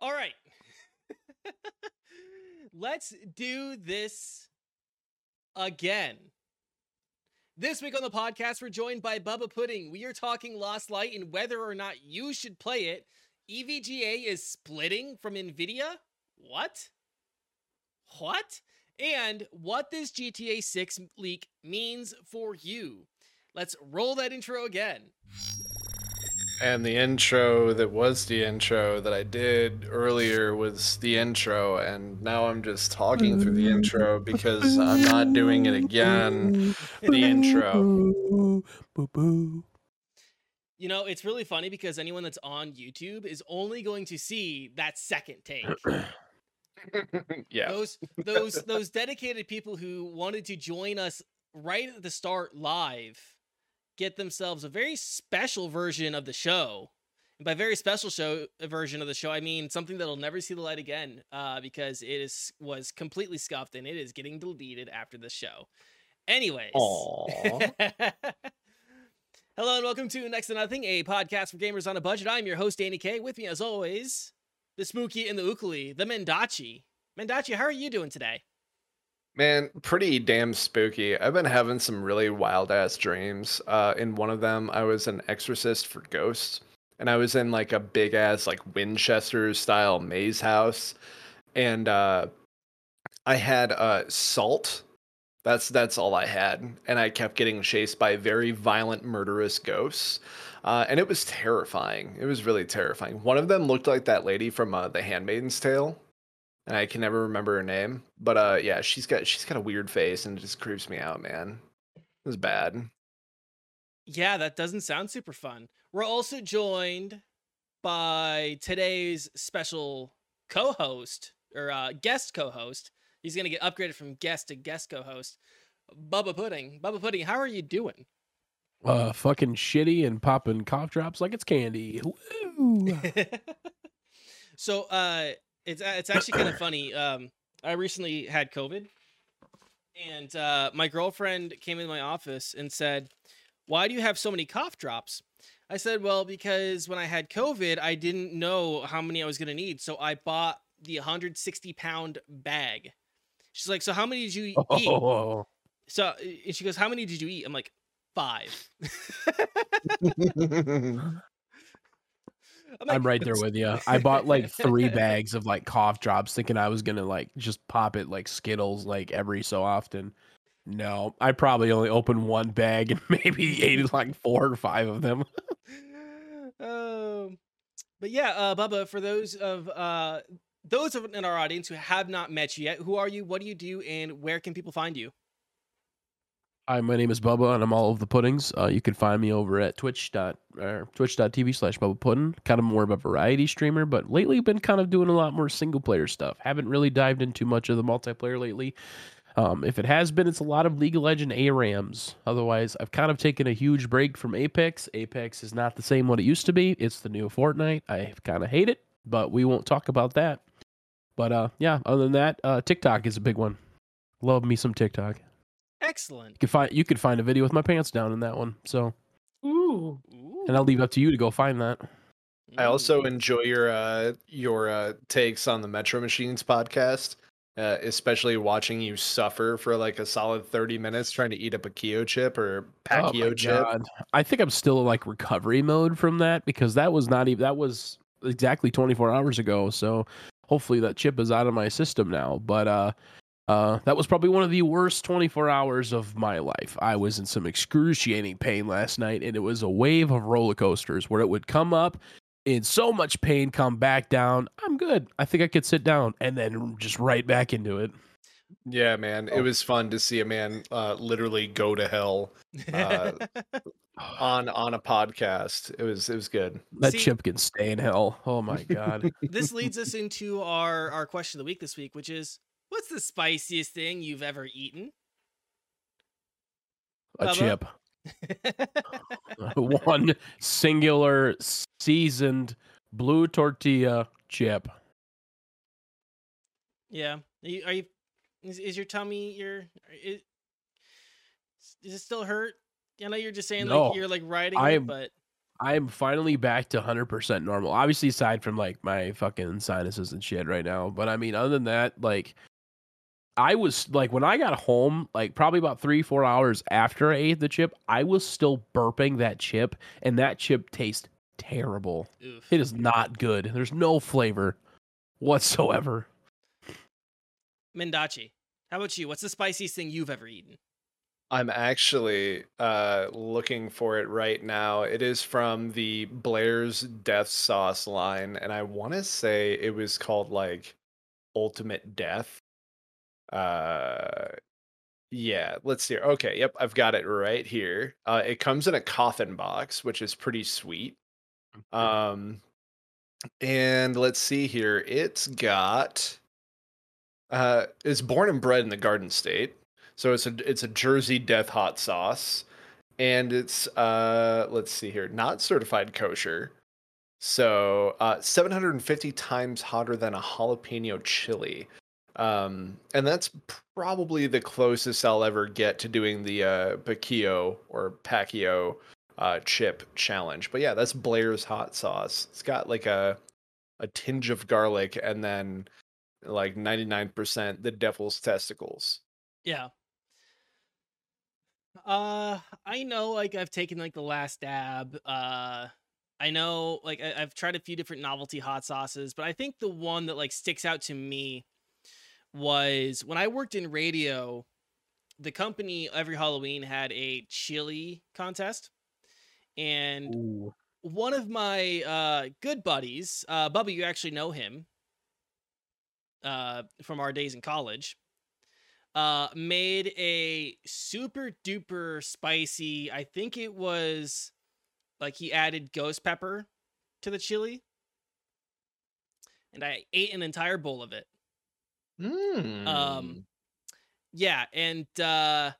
All right. Let's do this again. This week on the podcast, we're joined by Bubba Pudding. We are talking Lost Light and whether or not you should play it. EVGA is splitting from NVIDIA? What? What? And what this GTA 6 leak means for you. Let's roll that intro again. And the intro that was the intro that I did earlier was the intro, and now I'm just talking through the intro because I'm not doing it again. The intro. You know, it's really funny because anyone that's on YouTube is only going to see that second take. yeah. Those those those dedicated people who wanted to join us right at the start live get themselves a very special version of the show. And by very special show version of the show, I mean something that'll never see the light again, uh, because it is was completely scuffed and it is getting deleted after the show. Anyways, hello and welcome to Next to Nothing, a podcast for gamers on a budget. I'm your host Danny K. With me, as always, the Spooky and the Ukuli, the Mendachi. Mendachi, how are you doing today? Man, pretty damn spooky. I've been having some really wild ass dreams. Uh, in one of them, I was an exorcist for ghosts, and I was in like a big ass like Winchester style maze house, and uh, I had uh, salt. That's that's all I had, and I kept getting chased by very violent, murderous ghosts, uh, and it was terrifying. It was really terrifying. One of them looked like that lady from uh, The Handmaid's Tale and I can never remember her name. But uh, yeah, she's got she's got a weird face and it just creeps me out, man. It was bad. Yeah, that doesn't sound super fun. We're also joined by today's special co-host or uh, guest co-host. He's gonna get upgraded from guest to guest co-host. Bubba Pudding. Bubba Pudding, how are you doing? Uh, fucking shitty and popping cough drops like it's candy. so, uh, it's it's actually kind of funny. Um, I recently had COVID, and uh, my girlfriend came in my office and said, "Why do you have so many cough drops?" I said, "Well, because when I had COVID, I didn't know how many I was gonna need, so I bought the 160 pound bag." She's like, "So how many did you eat?" Oh. So and she goes, "How many did you eat?" I'm like, five. I'm, like, I'm, right there with you. I bought like three bags of like cough drops, thinking I was gonna like just pop it like Skittles like every so often. No, I probably only opened one bag and maybe ate like four or five of them. um, but yeah, uh, Bubba, for those of uh those of in our audience who have not met you yet, who are you? What do you do? And where can people find you? Hi, my name is Bubba, and I'm all of the puddings. Uh, you can find me over at twitch twitch.tv slash Bubba Pudding. Kind of more of a variety streamer, but lately been kind of doing a lot more single player stuff. Haven't really dived into much of the multiplayer lately. Um, if it has been, it's a lot of League of Legend ARAMs. Otherwise, I've kind of taken a huge break from Apex. Apex is not the same what it used to be. It's the new Fortnite. I kind of hate it, but we won't talk about that. But uh, yeah, other than that, uh, TikTok is a big one. Love me some TikTok. Excellent. You could find you could find a video with my pants down in that one. So, ooh, and I'll leave it up to you to go find that. I also enjoy your uh, your uh, takes on the Metro Machines podcast, uh, especially watching you suffer for like a solid thirty minutes trying to eat up a Keo chip or Pacquiao oh chip. God. I think I'm still in like recovery mode from that because that was not even that was exactly 24 hours ago. So hopefully that chip is out of my system now. But uh, uh, that was probably one of the worst 24 hours of my life. I was in some excruciating pain last night, and it was a wave of roller coasters where it would come up in so much pain, come back down. I'm good. I think I could sit down, and then just right back into it. Yeah, man, it oh. was fun to see a man uh, literally go to hell uh, on on a podcast. It was it was good. That see, chip can stay in hell. Oh my god. this leads us into our our question of the week this week, which is What's the spiciest thing you've ever eaten? A Bubba? chip. One singular seasoned blue tortilla chip. Yeah. Are you, are you is, is, your tummy your is, does it still hurt? I know you're just saying no, like you're like riding I, it, but I'm finally back to 100% normal. Obviously, aside from like my fucking sinuses and shit right now. But I mean, other than that, like, I was like, when I got home, like probably about three, four hours after I ate the chip, I was still burping that chip, and that chip tastes terrible. Oof. It is not good. There's no flavor whatsoever. Mendachi, how about you? What's the spiciest thing you've ever eaten? I'm actually uh, looking for it right now. It is from the Blair's Death Sauce line, and I want to say it was called like Ultimate Death. Uh, yeah, let's see. Okay, yep, I've got it right here. Uh, it comes in a coffin box, which is pretty sweet. Um, and let's see here. It's got uh, it's born and bred in the Garden State. So it's a it's a Jersey Death hot sauce, and it's uh let's see here, not certified kosher. So uh, 750 times hotter than a jalapeno chili, um, and that's probably the closest I'll ever get to doing the uh, Paquio or Pacquiao uh, chip challenge. But yeah, that's Blair's hot sauce. It's got like a a tinge of garlic, and then like 99% the devil's testicles. Yeah. Uh, I know, like I've taken like the last dab. Uh, I know, like I- I've tried a few different novelty hot sauces, but I think the one that like sticks out to me was when I worked in radio. The company every Halloween had a chili contest, and Ooh. one of my uh, good buddies, uh, Bubba, you actually know him uh, from our days in college, uh, made a super duper spicy. I think it was like he added ghost pepper to the chili, and I ate an entire bowl of it. Mm. Um, Yeah, and uh,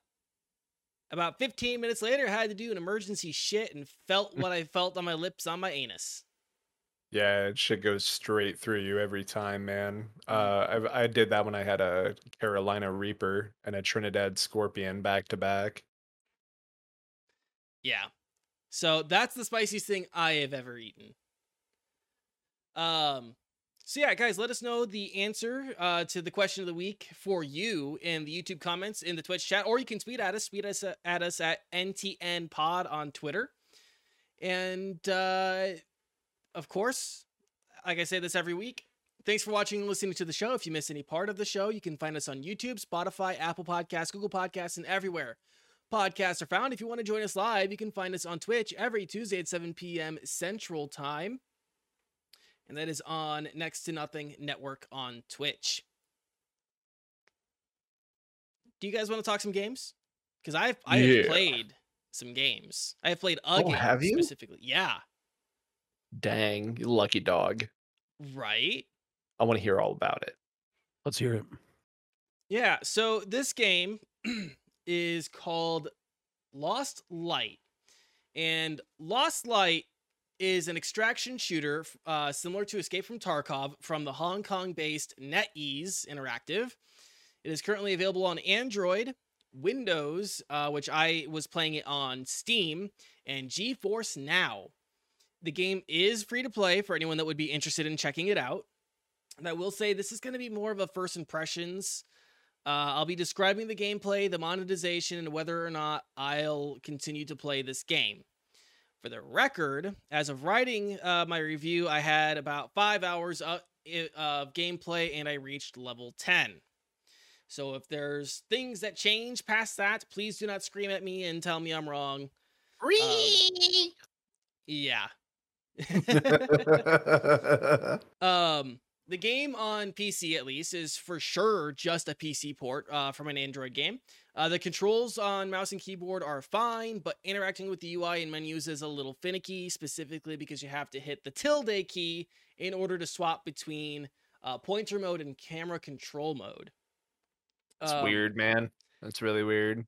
about 15 minutes later, I had to do an emergency shit and felt what I felt on my lips on my anus. Yeah, it shit goes straight through you every time, man. Uh, I I did that when I had a Carolina Reaper and a Trinidad Scorpion back to back. Yeah. So that's the spiciest thing I have ever eaten. Um so yeah, guys, let us know the answer uh, to the question of the week for you in the YouTube comments in the Twitch chat, or you can tweet at us. Tweet us uh, at us at NTN Pod on Twitter, and uh, of course, like I say this every week. Thanks for watching and listening to the show. If you miss any part of the show, you can find us on YouTube, Spotify, Apple Podcasts, Google Podcasts, and everywhere podcasts are found. If you want to join us live, you can find us on Twitch every Tuesday at 7 p.m. Central Time. And that is on Next to Nothing Network on Twitch. Do you guys want to talk some games? Because I've I have Yeah. played some games. I have played a Oh, game have you? specifically. Yeah. Dang, you lucky dog. Right. I want to hear all about it. Let's hear it. Yeah, so this game is called Lost Light. And Lost Light is an extraction shooter uh, similar to Escape from Tarkov from the Hong Kong based NetEase Interactive. It is currently available on Android, Windows, uh, which I was playing it on Steam, and GeForce Now. The game is free to play for anyone that would be interested in checking it out. And I will say this is going to be more of a first impressions uh, I'll be describing the gameplay, the monetization, and whether or not I'll continue to play this game. For the record, as of writing uh, my review, I had about five hours of, of gameplay and I reached level 10. So if there's things that change past that, please do not scream at me and tell me I'm wrong. Yeah. Um, the game on PC at least is for sure just a PC port uh, from an Android game. Uh, the controls on mouse and keyboard are fine, but interacting with the UI and menus is a little finicky, specifically because you have to hit the tilde key in order to swap between uh, pointer mode and camera control mode. It's Um, weird, man. That's really weird.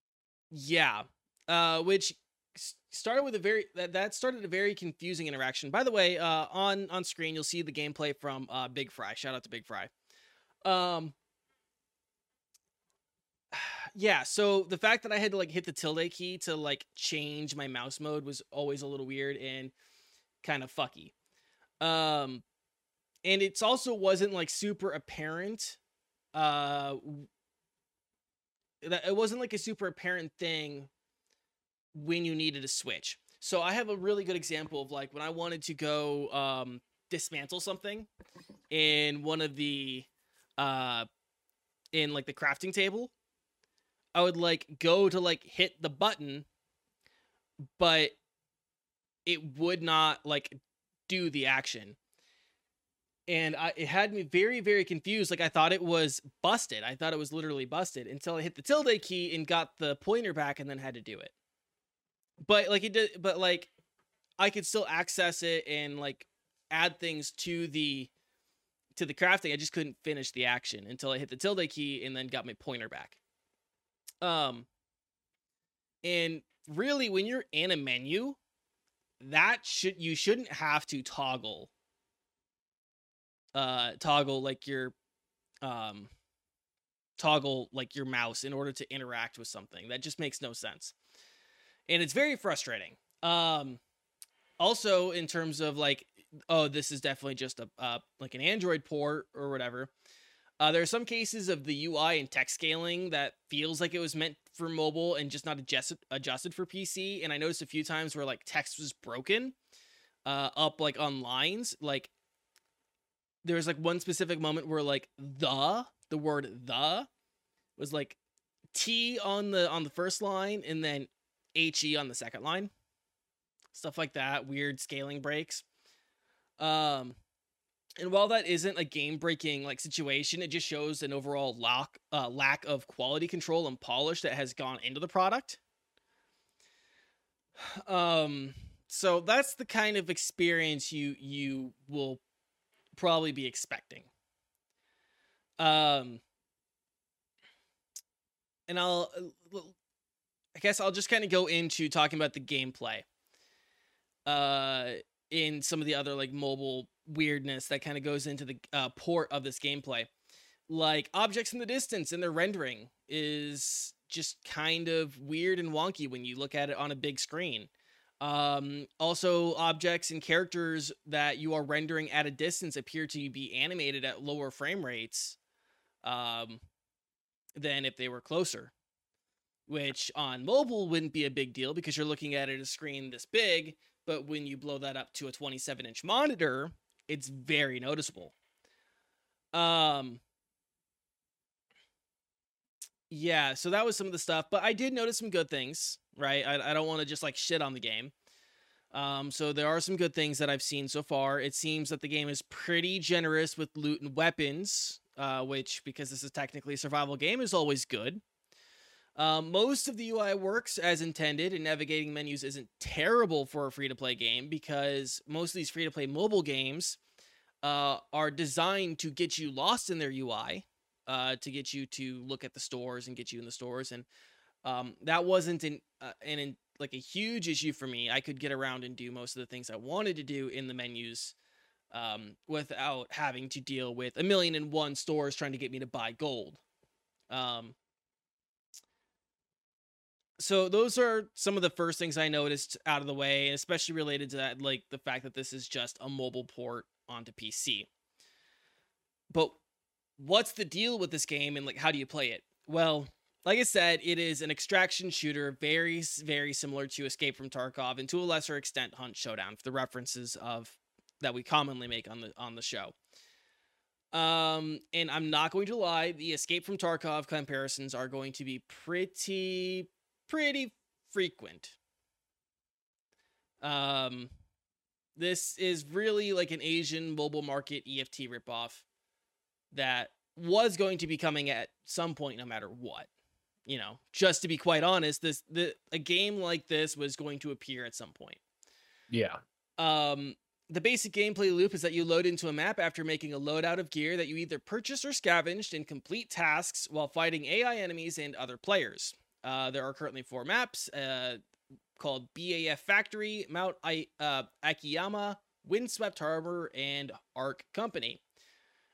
yeah, uh, which started with a very that, that started a very confusing interaction. By the way, uh, on on screen you'll see the gameplay from uh, Big Fry. Shout out to Big Fry. Um, yeah. So the fact that I had to like hit the tilde key to like change my mouse mode was always a little weird, and kind of fucky. Um, and it's also wasn't like super apparent. Uh, that it wasn't like a super apparent thing when you needed a switch. So I have a really good example of like when I wanted to go um, dismantle something in one of the uh in like the crafting table. I would like go to like hit the button, but it would not like do the action. And I, it had me very, very confused. Like I thought it was busted. I thought it was literally busted until I hit the tilde key and got the pointer back and then had to do it. But like it did, but like I could still access it and like add things to the to the crafting. I just couldn't finish the action until I hit the tilde key and then got my pointer back. Um, and really, when you're in a menu, that should you shouldn't have to toggle uh toggle like your um toggle like your mouse in order to interact with something that just makes no sense and it's very frustrating. Um also in terms of like oh this is definitely just a uh, like an android port or whatever uh, there are some cases of the ui and text scaling that feels like it was meant for mobile and just not adjusted adjusted for pc and i noticed a few times where like text was broken uh up like on lines. Like there was like one specific moment where like the the word the was like t on the on the first line and then he on the second line. Stuff like that weird scaling breaks. Um and while that isn't a game breaking like situation it just shows an overall lock uh, lack of quality control and polish that has gone into the product. Um so that's the kind of experience you you will probably be expecting. Um and i'll uh, i guess i'll just kind of go into talking about the gameplay uh in some of the other like mobile weirdness that kind of goes into the uh, port of this gameplay. Like objects in the distance and their rendering is just kind of weird and wonky when you look at it on a big screen. Um, also, objects and characters that you are rendering at a distance appear to be animated at lower frame rates um, than if they were closer. Which on mobile wouldn't be a big deal because you're looking at it a screen this big, but when you blow that up to a 27 inch monitor, it's very noticeable. Um, yeah, so that was some of the stuff, but I did notice some good things, right? I, I don't want to just like shit on the game. Um, so there are some good things that I've seen so far. It seems that the game is pretty generous with loot and weapons, uh, which because this is technically a survival game is always good. Um, most of the UI works as intended, and navigating menus isn't terrible for a free to play game because most of these free to play mobile games uh, are designed to get you lost in their UI, uh, to get you to look at the stores and get you in the stores. And um, that wasn't an, uh, an, an like a huge issue for me. I could get around and do most of the things I wanted to do in the menus um, without having to deal with a million and one stores trying to get me to buy gold. Um, so those are some of the first things I noticed out of the way, and especially related to that, like the fact that this is just a mobile port onto PC. But what's the deal with this game and like how do you play it? Well, like I said, it is an extraction shooter, very, very similar to Escape from Tarkov, and to a lesser extent, Hunt Showdown, for the references of that we commonly make on the on the show. Um, and I'm not going to lie, the Escape from Tarkov comparisons are going to be pretty pretty frequent. Um, this is really like an Asian mobile market EFT ripoff that was going to be coming at some point, no matter what. You know, just to be quite honest, this the a game like this was going to appear at some point. Yeah. Um, the basic gameplay loop is that you load into a map after making a loadout of gear that you either purchased or scavenged and complete tasks while fighting AI enemies and other players. Uh, there are currently four maps uh, called BAF Factory, Mount I- uh, Akiyama, Windswept Harbor, and Ark Company.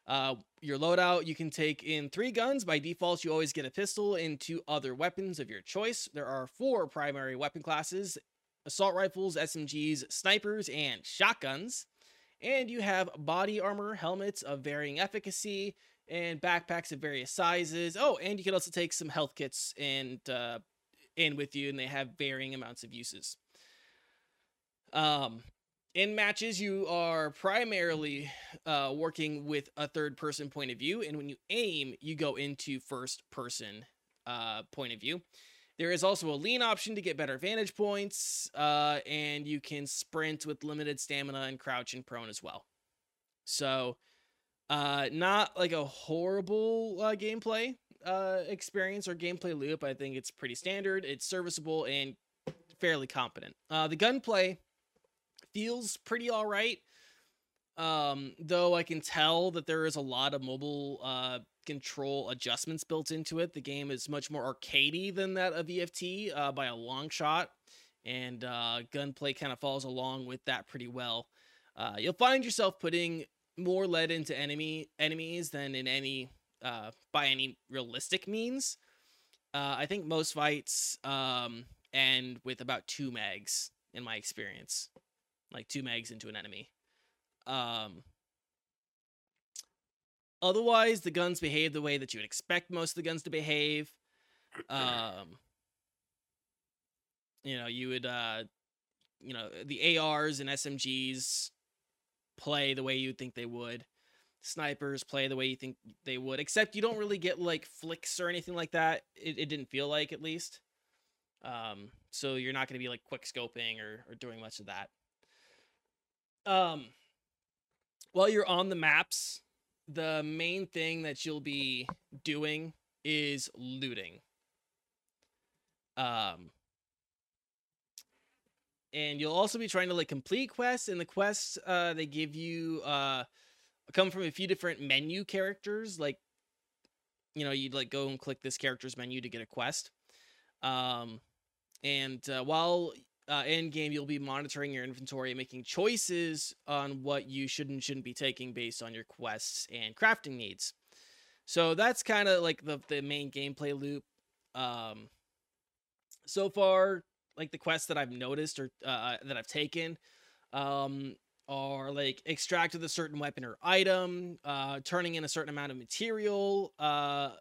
Uh, your loadout, you can take in three guns. By default, you always get a pistol and two other weapons of your choice. There are four primary weapon classes assault rifles, SMGs, snipers, and shotguns. And you have body armor, helmets of varying efficacy, and backpacks of various sizes. Oh, and you can also take some health kits and uh, in with you, and they have varying amounts of uses. Um, in matches, you are primarily uh, working with a third person point of view, and when you aim, you go into first person uh, point of view. There is also a lean option to get better vantage points, uh, and you can sprint with limited stamina and crouch and prone as well. So, uh, not like a horrible uh, gameplay uh, experience or gameplay loop. I think it's pretty standard. It's serviceable and fairly competent. Uh, the gunplay feels pretty all right. Um, though I can tell that there is a lot of mobile uh, control adjustments built into it. The game is much more arcadey than that of EFT uh, by a long shot, and uh, gunplay kind of falls along with that pretty well. Uh, you'll find yourself putting more lead into enemy enemies than in any uh, by any realistic means. Uh, I think most fights um, end with about two mags in my experience, like two mags into an enemy. Um, otherwise, the guns behave the way that you would expect most of the guns to behave. Um, you know, you would, uh, you know, the ARs and SMGs play the way you think they would. Snipers play the way you think they would, except you don't really get like flicks or anything like that. It, it didn't feel like, at least. Um, so you're not going to be like quick scoping or, or doing much of that. Um, while you're on the maps, the main thing that you'll be doing is looting. Um, and you'll also be trying to like complete quests. And the quests uh, they give you uh, come from a few different menu characters. Like, you know, you'd like go and click this character's menu to get a quest. Um, and uh, while uh, in game, you'll be monitoring your inventory and making choices on what you should and shouldn't be taking based on your quests and crafting needs. So that's kind of like the the main gameplay loop. Um, so far, like the quests that I've noticed or uh, that I've taken, um, are like extract with a certain weapon or item, uh, turning in a certain amount of material, uh,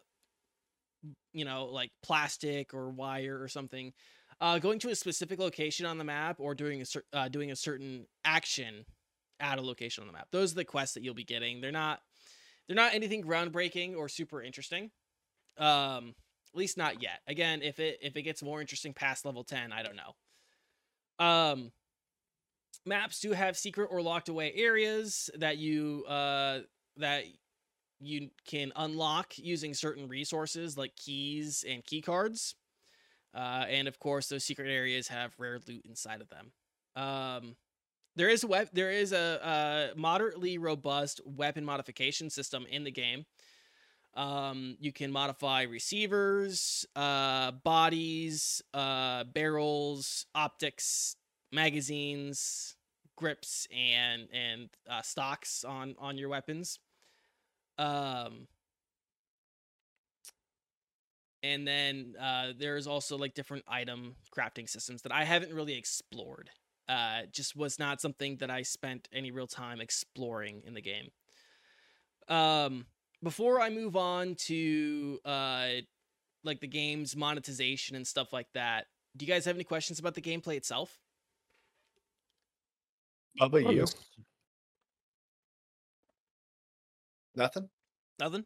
you know, like plastic or wire or something, uh, going to a specific location on the map or doing a cer- uh, doing a certain action at a location on the map. Those are the quests that you'll be getting. They're not they're not anything groundbreaking or super interesting. Um, at least not yet. Again, if it if it gets more interesting past level 10, I don't know. Um maps do have secret or locked away areas that you uh that you can unlock using certain resources like keys and key cards. Uh, and of course, those secret areas have rare loot inside of them. Um, there is a web, there is a, a, moderately robust weapon modification system in the game. Um, you can modify receivers, uh, bodies, uh, barrels, optics, magazines, grips, and and uh, stocks on on your weapons. Um, and then uh, there's also like different item crafting systems that I haven't really explored. Uh, just was not something that I spent any real time exploring in the game. Um, before I move on to uh, like the game's monetization and stuff like that, do you guys have any questions about the gameplay itself? How about you? Nothing. Nothing.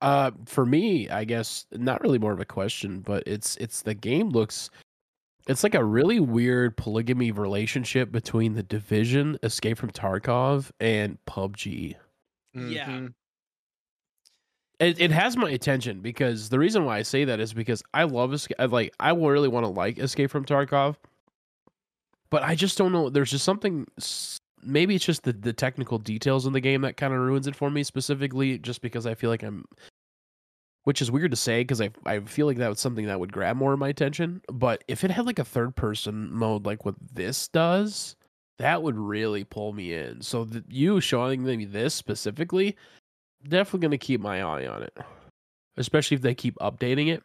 Uh, for me, I guess not really more of a question, but it's it's the game looks. It's like a really weird polygamy relationship between the Division, Escape from Tarkov, and PUBG. Yeah. It, it has my attention because the reason why I say that is because I love. Like I really want to like Escape from Tarkov, but I just don't know. There's just something. Maybe it's just the the technical details in the game that kind of ruins it for me specifically. Just because I feel like I'm, which is weird to say because I I feel like that was something that would grab more of my attention. But if it had like a third person mode like what this does, that would really pull me in. So the, you showing me this specifically definitely going to keep my eye on it, especially if they keep updating it.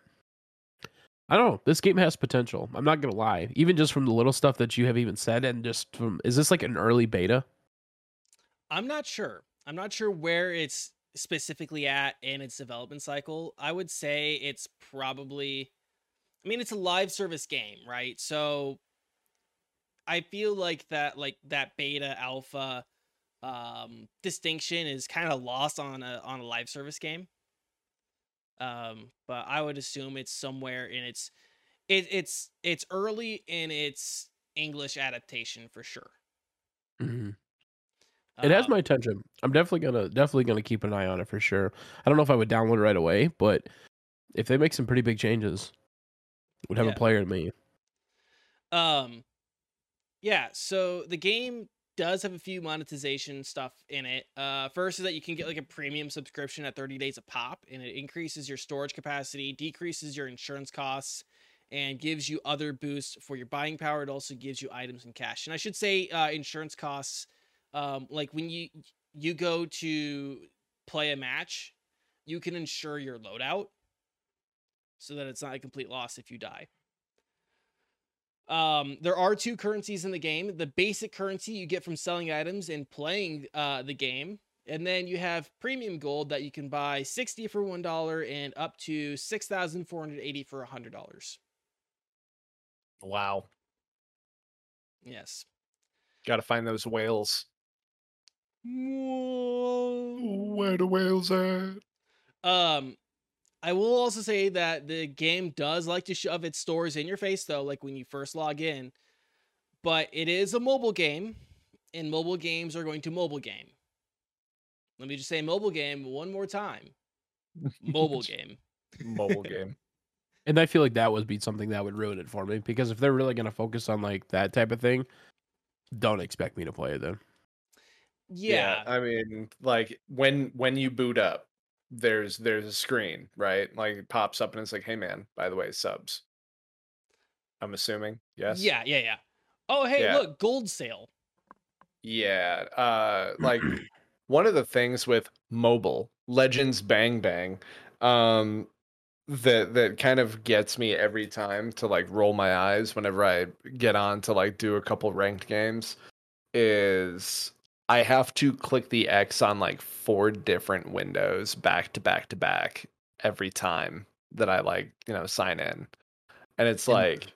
I don't know. This game has potential. I'm not gonna lie. Even just from the little stuff that you have even said, and just from is this like an early beta? I'm not sure. I'm not sure where it's specifically at in its development cycle. I would say it's probably I mean it's a live service game, right? So I feel like that like that beta alpha um distinction is kind of lost on a on a live service game. Um but I would assume it's somewhere in its it, it's it's early in its English adaptation for sure. Mm-hmm. It has Um, my attention. I'm definitely gonna definitely gonna keep an eye on it for sure. I don't know if I would download it right away, but if they make some pretty big changes, would have Yeah. a player in me. Um, yeah. So the game does have a few monetization stuff in it. Uh, first is that you can get like a premium subscription at 30 days a pop, and it increases your storage capacity, decreases your insurance costs, and gives you other boosts for your buying power. It also gives you items and cash. And I should say, uh, insurance costs, um, like when you you go to play a match, you can insure your loadout so that it's not a complete loss if you die. Um, there are two currencies in the game. The basic currency you get from selling items and playing uh, the game, and then you have premium gold that you can buy sixty for one dollar and up to six thousand four hundred eighty for a hundred dollars. Wow. Yes. Got to find those whales. Um, Where the whales at? I will also say that the game does like to shove its stores in your face, though, like when you first log in. But it is a mobile game, and mobile games are going to mobile game. Let me just say mobile game one more time. Mobile game. Mobile game. And I feel like that would be something that would ruin it for me because if they're really gonna focus on like that type of thing, don't expect me to play it then. Yeah. I mean, like when when you boot up, there's there's a screen, right? Like it pops up and it's like, hey man, by the way, subs. I'm assuming. Yes. Yeah, yeah, yeah. Oh, hey, Yeah. look, gold sale. Yeah. Uh like one of the things with mobile Legends Bang Bang, um that that kind of gets me every time to like roll my eyes whenever I get on to like do a couple ranked games is I have to click the X on like four different windows back to back to back every time that I like, you know, sign in. And it's And- like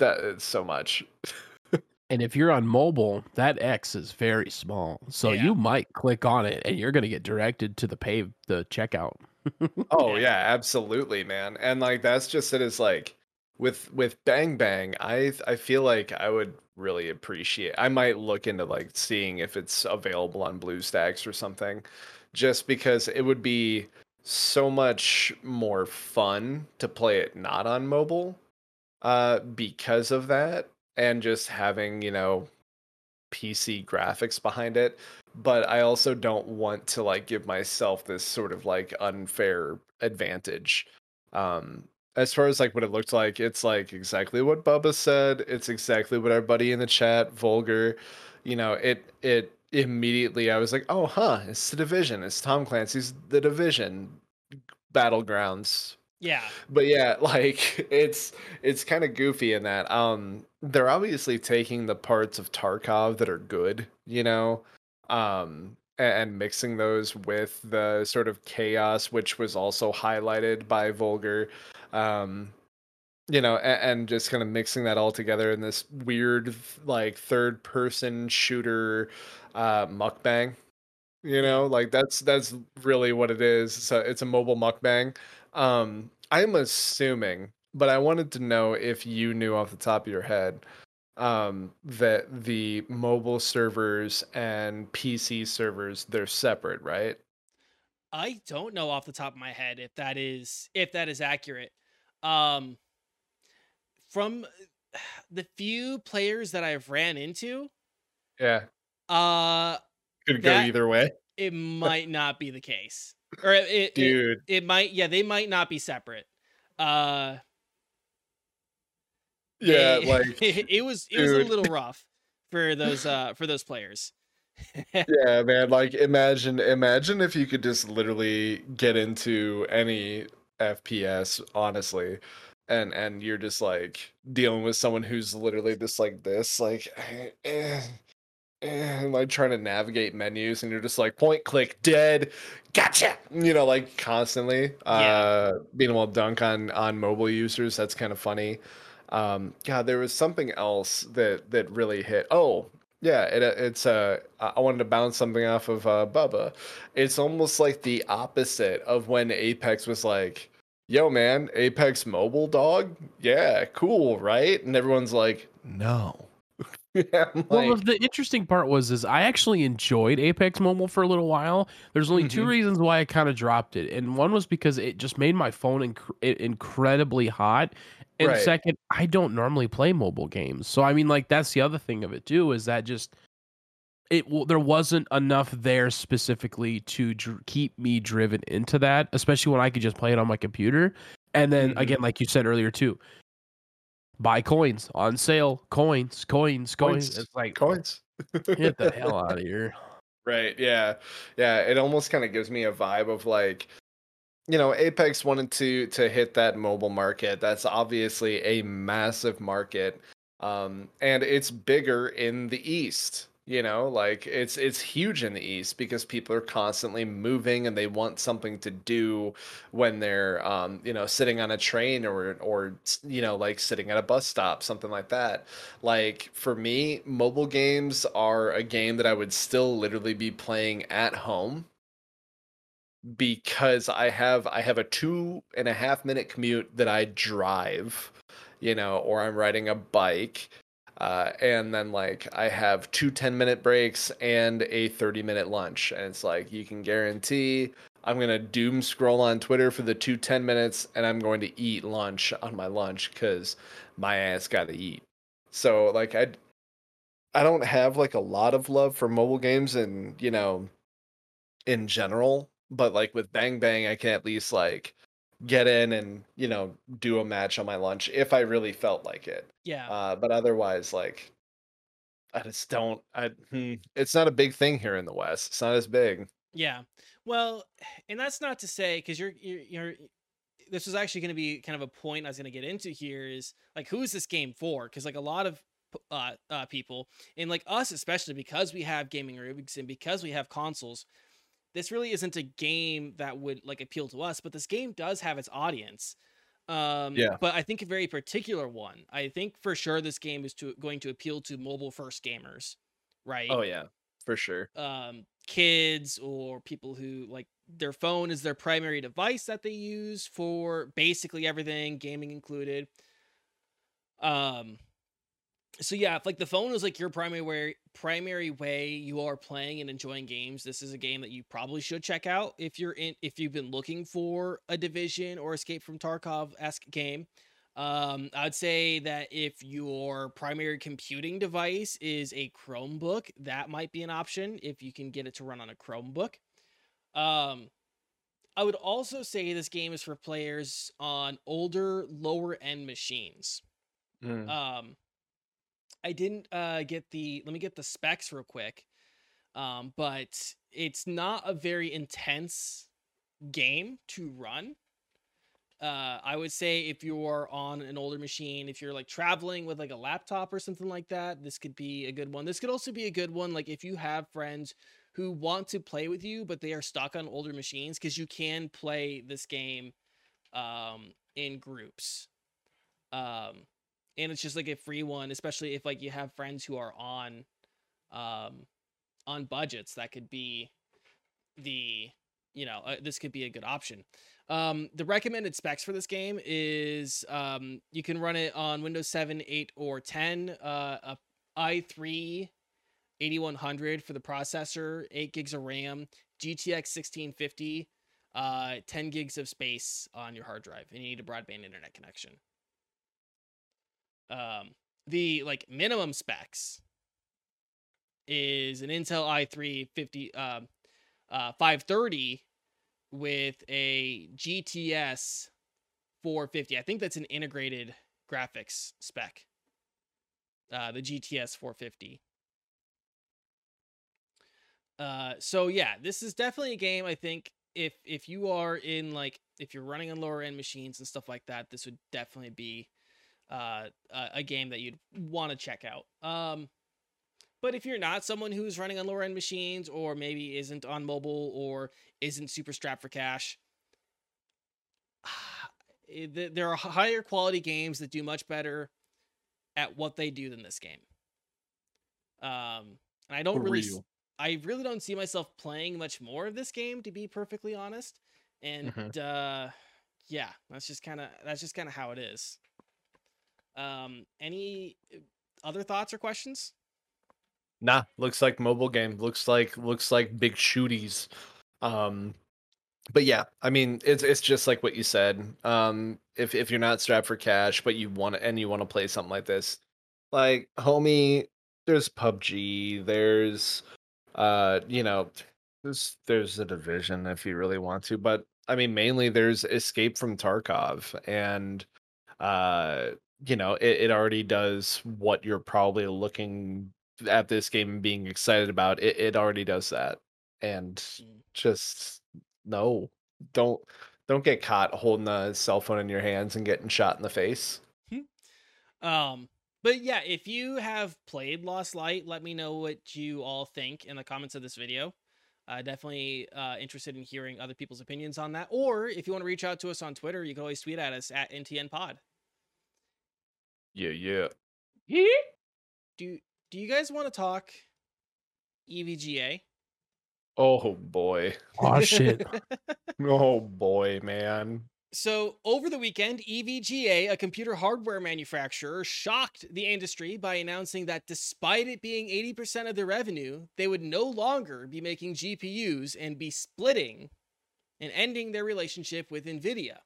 It's so much. And if you're on mobile, that X is very small. So Yeah. you might click on it and you're gonna get directed to the pay the checkout. Oh Yeah. yeah, absolutely, man. And like that's just it is like with with Bang Bang, I I feel like I would really appreciate. I might look into like seeing if it's available on BlueStacks or something, just because it would be so much more fun to play it not on mobile, uh, because of that, and just having you know PC graphics behind it but I also don't want to like give myself this sort of like unfair advantage. Um as far as like what it looked like, it's like exactly what Bubba said. It's exactly what our buddy in the chat, Vulgar, you know, it it immediately I was like, "Oh, huh, it's the division. It's Tom Clancy's The Division Battlegrounds Yeah. but yeah like it's it's kind of goofy in that um they're obviously taking the parts of tarkov that are good you know um and, mixing those with the sort of chaos which was also highlighted by vulgar um you know and, and just kind of mixing that all together in this weird like third person shooter uh mukbang you know? Like that's that's really what it is. So it's a mobile mukbang. Um, I'm assuming, but I wanted to know if you knew off the top of your head um, that the mobile servers and PC servers they're separate, right? I don't know off the top of my head if that is if that is accurate. Um from the few players that I've ran into, Yeah, uh could go either way, it might not be the case. Or it it, it dude. it might yeah, they might not be separate. Uh yeah, they- like it was it was a little rough for those uh for those players. yeah, man. Like imagine, imagine if you could just literally get into any FPS, honestly, and and you're just like dealing with someone who's literally just like this, like eh, eh, and like trying to navigate menus, and you're just like point click dead, gotcha, you know, like constantly. Yeah. Uh, being able to dunk on on mobile users, that's kind of funny. Um, God, there was something else that that really hit. Oh, yeah, it, it's uh, I wanted to bounce something off of uh, Bubba. It's almost like the opposite of when Apex was like, "Yo, man, Apex Mobile, dog, yeah, cool, right?" And everyone's like, "No." yeah, I'm Well, the interesting part was is I actually enjoyed Apex Mobile for a little while. There's only two Mhm. reasons why I kind of dropped it, and one was because it just made my phone inc- incredibly hot, and Right. second, I don't normally play mobile games. So I mean, like that's the other thing of it too is that just it w- there wasn't enough there specifically to dr- keep me driven into that, especially when I could just play it on my computer. And then Mhm. again, like you said earlier too, buy coins on sale, coins, coins, coins. Coins. It's like coins. get the hell out of here. Right. Yeah. Yeah. It almost kind of gives me a vibe of like, you know, Apex wanted to to hit that mobile market. That's obviously a massive market. Um, and it's bigger in the East. You know, like it's it's huge in the East because people are constantly moving and they want something to do when they're um, you know, sitting on a train or or you know, like sitting at a bus stop, something like that. Like for me, mobile games are a game that I would still literally be playing at home because I have I have a two and a half minute commute that I drive, you know, or I'm riding a bike. Uh, and then like I have two 10 minute breaks and a 30 minute lunch. And it's like you can guarantee I'm gonna doom scroll on Twitter for the two 10 minutes and I'm going to eat lunch on my lunch because my ass gotta eat. So like I I don't have like a lot of love for mobile games and you know in general, but like with Bang Bang I can at least like get in and you know do a match on my lunch if I really felt like it. Yeah. Uh but otherwise like I just don't I hmm, it's not a big thing here in the West. It's not as big. Yeah. Well, and that's not to say because you're, you're you're this was actually going to be kind of a point I was going to get into here is like who is this game for? Because like a lot of uh, uh people and like us especially because we have gaming rigs and because we have consoles, this really isn't a game that would like appeal to us. But this game does have its audience. Um, Yeah. But I think a very particular one. I think for sure this game is to going to appeal to mobile first gamers, right? Oh yeah, for sure. um, kids or people who like their phone is their primary device that they use for basically everything, gaming included. Um, so yeah, if like the phone is like your primary way, primary way you are playing and enjoying games, this is a game that you probably should check out if you're in if you've been looking for a Division or Escape from Tarkov esque game. Um, I'd say that if your primary computing device is a Chromebook, that might be an option if you can get it to run on a Chromebook. Um, I would also say this game is for players on older, lower end machines. Mm. Um, I didn't uh, get the. Let me get the specs real quick. Um, but it's not a very intense game to run. Uh, I would say if you're on an older machine, if you're like traveling with like a laptop or something like that, this could be a good one. This could also be a good one, like if you have friends who want to play with you, but they are stuck on older machines, because you can play this game um, in groups. Um, and it's just like a free one, especially if like you have friends who are on um, on budgets. That could be the you know uh, this could be a good option. Um, the recommended specs for this game is um, you can run it on Windows 7, 8, or 10. Uh, a i3 8100 for the processor, 8 gigs of RAM, GTX 1650, uh, 10 gigs of space on your hard drive, and you need a broadband internet connection. Um, the like minimum specs is an Intel i3 50 um uh 530 with a GTS 450. I think that's an integrated graphics spec. Uh, the GTS 450. Uh, so yeah, this is definitely a game. I think if if you are in like if you're running on lower end machines and stuff like that, this would definitely be uh, a, game that you'd want to check out. Um, but if you're not someone who's running on lower end machines, or maybe isn't on mobile, or isn't super strapped for cash, there are higher quality games that do much better at what they do than this game. Um, and I don't For really, real. I really don't see myself playing much more of this game, to be perfectly honest. And uh, yeah, that's just kind of that's just kind of how it is. Um, any uh, other thoughts or questions? Nah, looks like mobile game. Looks like looks like big shooties. Um but yeah, I mean it's it's just like what you said. Um if if you're not strapped for cash but you want and you want to play something like this, like homie, there's PUBG, there's uh you know, there's there's a division if you really want to, but I mean mainly there's Escape from Tarkov and uh you know, it, it already does what you're probably looking at this game and being excited about it, it already does that and Mm. just no don't don't get caught holding a cell phone in your hands and getting shot in the face Um, but yeah, if you have played Lost Light, let me know what you all think in the comments of this video. Uh, definitely uh, interested in hearing other people's opinions on that. Or if you want to reach out to us on Twitter, you can always tweet at us at NTN Pod. Yeah yeah Yeah. Do Do you guys want to talk EVGA? oh boy Oh shit. oh boy man So, over the weekend, EVGA, a computer hardware manufacturer, shocked the industry by announcing that despite it being 80% of their revenue, they would no longer be making GPUs and be splitting and ending their relationship with NVIDIA.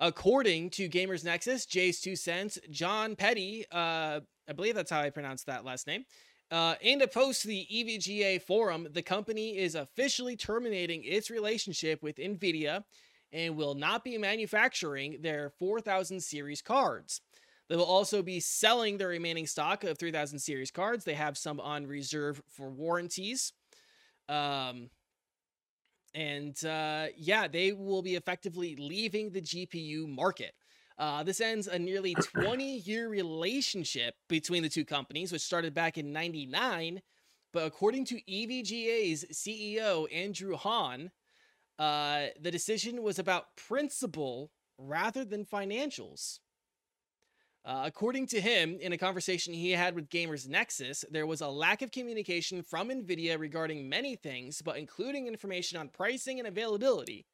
According to Gamers Nexus, JayzTwoCents, John Petty, uh, I believe that's how I pronounce that last name, uh, in a post to the EVGA forum, the company is officially terminating its relationship with NVIDIA and will not be manufacturing their 4000 series cards. They will also be selling the remaining stock of 3000 series cards. They have some on reserve for warranties. Um, and uh, yeah, they will be effectively leaving the GPU market. Uh, this ends a nearly 20 year relationship between the two companies, which started back in 99. But according to EVGA's CEO, Andrew Han, uh, the decision was about principle rather than financials. Uh, according to him, in a conversation he had with Gamers Nexus, there was a lack of communication from NVIDIA regarding many things, but including information on pricing and availability.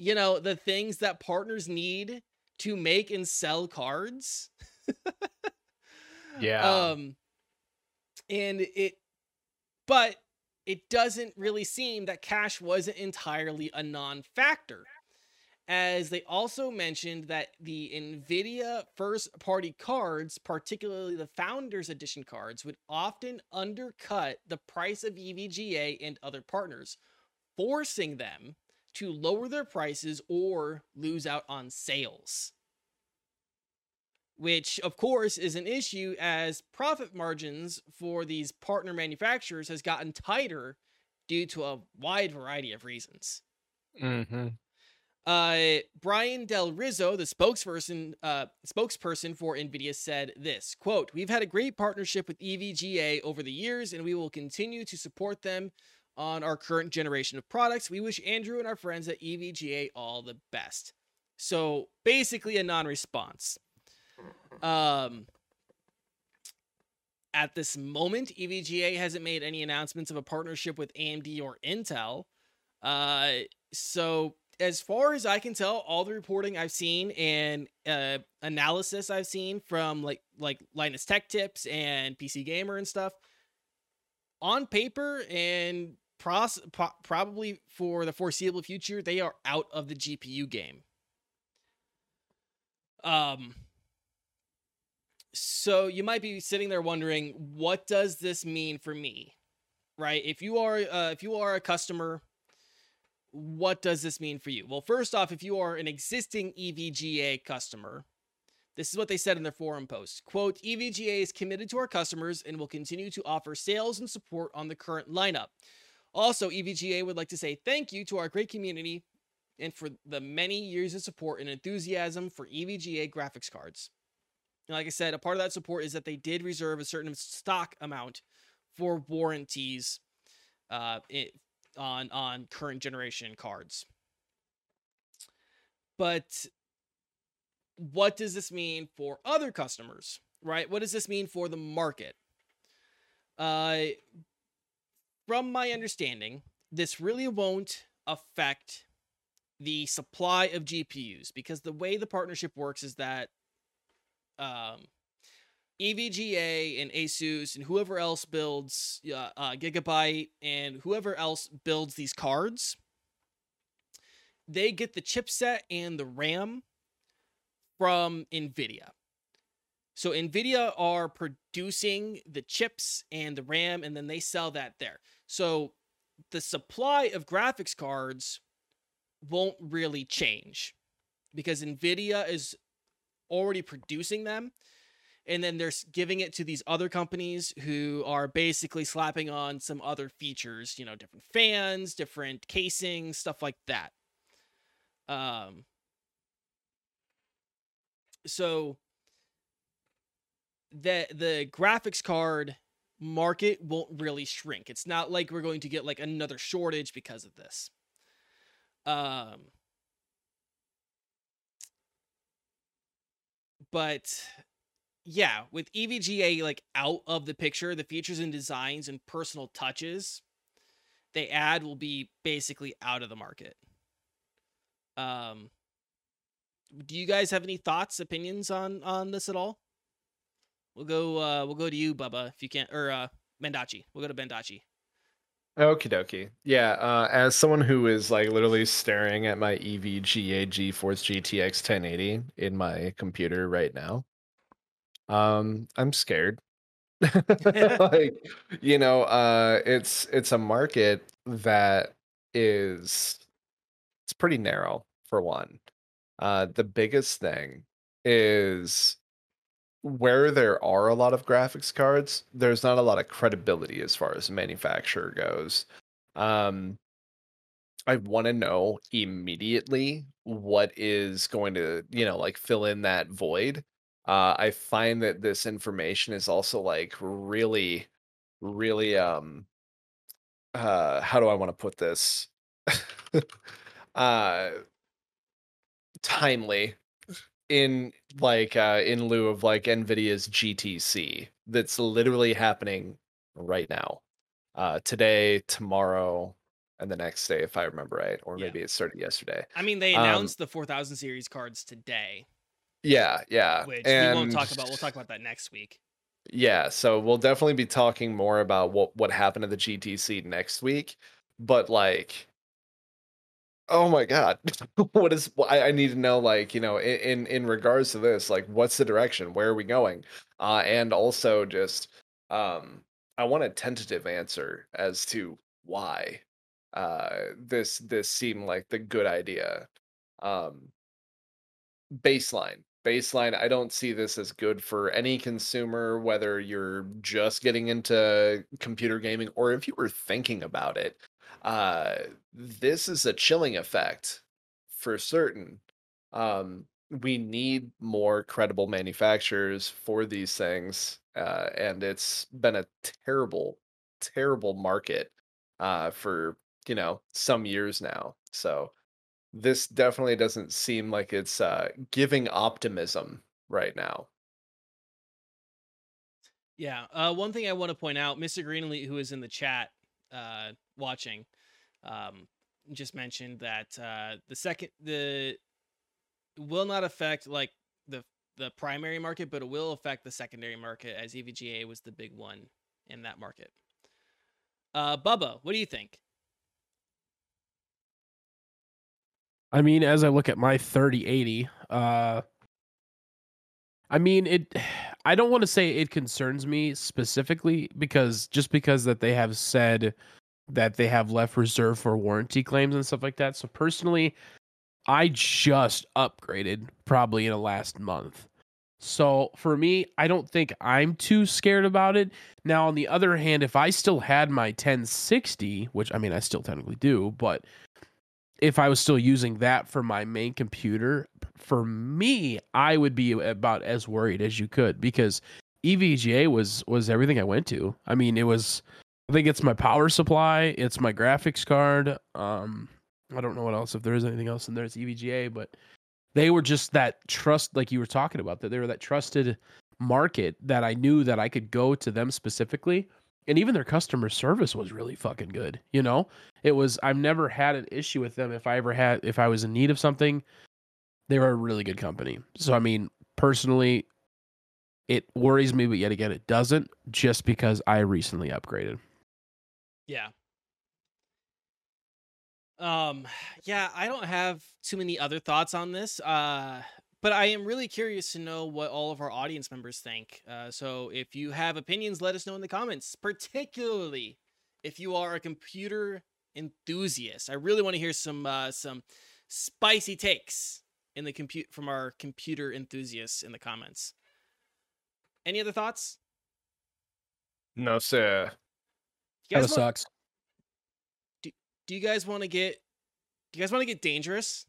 You know, the things that partners need to make and sell cards. yeah Um, and it, but it doesn't really seem that cash wasn't entirely a non factor. As they also mentioned that the NVIDIA first party cards, particularly the Founders Edition cards, would often undercut the price of EVGA and other partners, forcing them to lower their prices or lose out on sales which of course is an issue as profit margins for these partner manufacturers has gotten tighter due to a wide variety of reasons. mm-hmm. Uh, Brian Del Rizzo, the spokesperson uh, spokesperson for Nvidia, said this quote: "We've had a great partnership with EVGA over the years, and we will continue to support them on our current generation of products. We wish Andrew and our friends at EVGA all the best." So basically, a non-response. Um, at this moment, EVGA hasn't made any announcements of a partnership with AMD or Intel. Uh, so as far as I can tell, all the reporting I've seen and uh, analysis I've seen from like like Linus Tech Tips and PC Gamer and stuff, on paper and pros- po- probably for the foreseeable future, they are out of the GPU game. Um. So you might be sitting there wondering, what does this mean for me? Right? If you are uh, if you are a customer what does this mean for you? Well, first off, if you are an existing EVGA customer, this is what they said in their forum post. Quote, EVGA is committed to our customers and will continue to offer sales and support on the current lineup. Also, EVGA would like to say thank you to our great community and for the many years of support and enthusiasm for EVGA graphics cards. And like I said, a part of that support is that they did reserve a certain stock amount for warranties uh, on on current generation cards. But what does this mean for other customers? Right? What does this mean for the market? Uh, from my understanding, this really won't affect the supply of GPUs because the way the partnership works is that um, EVGA and Asus and whoever else builds uh, uh, Gigabyte and whoever else builds these cards, they get the chipset and the RAM from NVIDIA. So NVIDIA are producing the chips and the RAM, and then they sell that there. So the supply of graphics cards won't really change because NVIDIA is already producing them. And then they're giving it to these other companies who are basically slapping on some other features, you know, different fans, different casings, stuff like that. Um, so the the graphics card market won't really shrink. It's not like we're going to get like another shortage because of this. Um but yeah, with EVGA like out of the picture, the features and designs and personal touches they add will be basically out of the market. Um do you guys have any thoughts, opinions on on this at all? We'll go uh we'll go to you, Bubba, if you can't or uh Mendachi. We'll go to Bendachi. Okie dokie. Yeah, uh, as someone who is like literally staring at my EVGA GeForce GTX 1080 in my computer right now, um, I'm scared. like, you know, uh, it's it's a market that is it's pretty narrow for one. Uh, the biggest thing is where there are a lot of graphics cards, there's not a lot of credibility as far as manufacturer goes. Um, I want to know immediately what is going to, you know, like fill in that void. Uh, I find that this information is also like really, really, um, uh, how do I want to put this? uh, timely in like uh in lieu of like Nvidia's GTC that's literally happening right now. Uh today, tomorrow, and the next day if I remember right, or Yeah. maybe it started yesterday. I mean, they Um, announced the 4000 series cards today, Yeah, yeah. which and we won't talk about. We'll talk about that next week. Yeah, so we'll definitely be talking more about what what happened at the GTC next week, but like oh my god what is I, I need to know like you know in, in in regards to this like what's the direction where are we going uh and also just um i want a tentative answer as to why uh this this seemed like the good idea um baseline baseline i don't see this as good for any consumer whether you're just getting into computer gaming or if you were thinking about it. Uh this is a chilling effect for certain. Um we need more credible manufacturers for these things uh and it's been a terrible terrible market uh for you know some years now. So this definitely doesn't seem like it's uh giving optimism right now Yeah. Uh, one thing I want to point out, Mr. Greenlee, who is in the chat uh, watching, um, just mentioned that uh, the second the will not affect like the the primary market, but it will affect the secondary market as EVGA was the big one in that market. Uh, Bubba, what do you think? I mean, as I look at my 3080, uh I mean, it I don't want to say it concerns me specifically because just because that they have said that they have left reserve for warranty claims and stuff like that. So personally, I just upgraded probably in the last month. So for me, I don't think I'm too scared about it. Now, on the other hand, if I still had my 1060, which I mean, I still technically do, but if I was still using that for my main computer, for me, I would be about as worried as you could because EVGA was was everything I went to. I mean, it was I think it's my power supply, it's my graphics card. Um I don't know what else if there is anything else in there it's EVGA, but they were just that trust like you were talking about that they were that trusted market that I knew that I could go to them specifically and even their customer service was really fucking good you know it was i've never had an issue with them if i ever had if i was in need of something they were a really good company so i mean personally it worries me but yet again it doesn't just because i recently upgraded Yeah. Um yeah, I don't have too many other thoughts on this. Uh but I am really curious to know what all of our audience members think. Uh so if you have opinions, let us know in the comments, particularly if you are a computer enthusiast. I really want to hear some uh some spicy takes in the compute from our computer enthusiasts in the comments. Any other thoughts? No, sir. You guys Kinda want- sucks do you guys want to get do you guys want to get dangerous?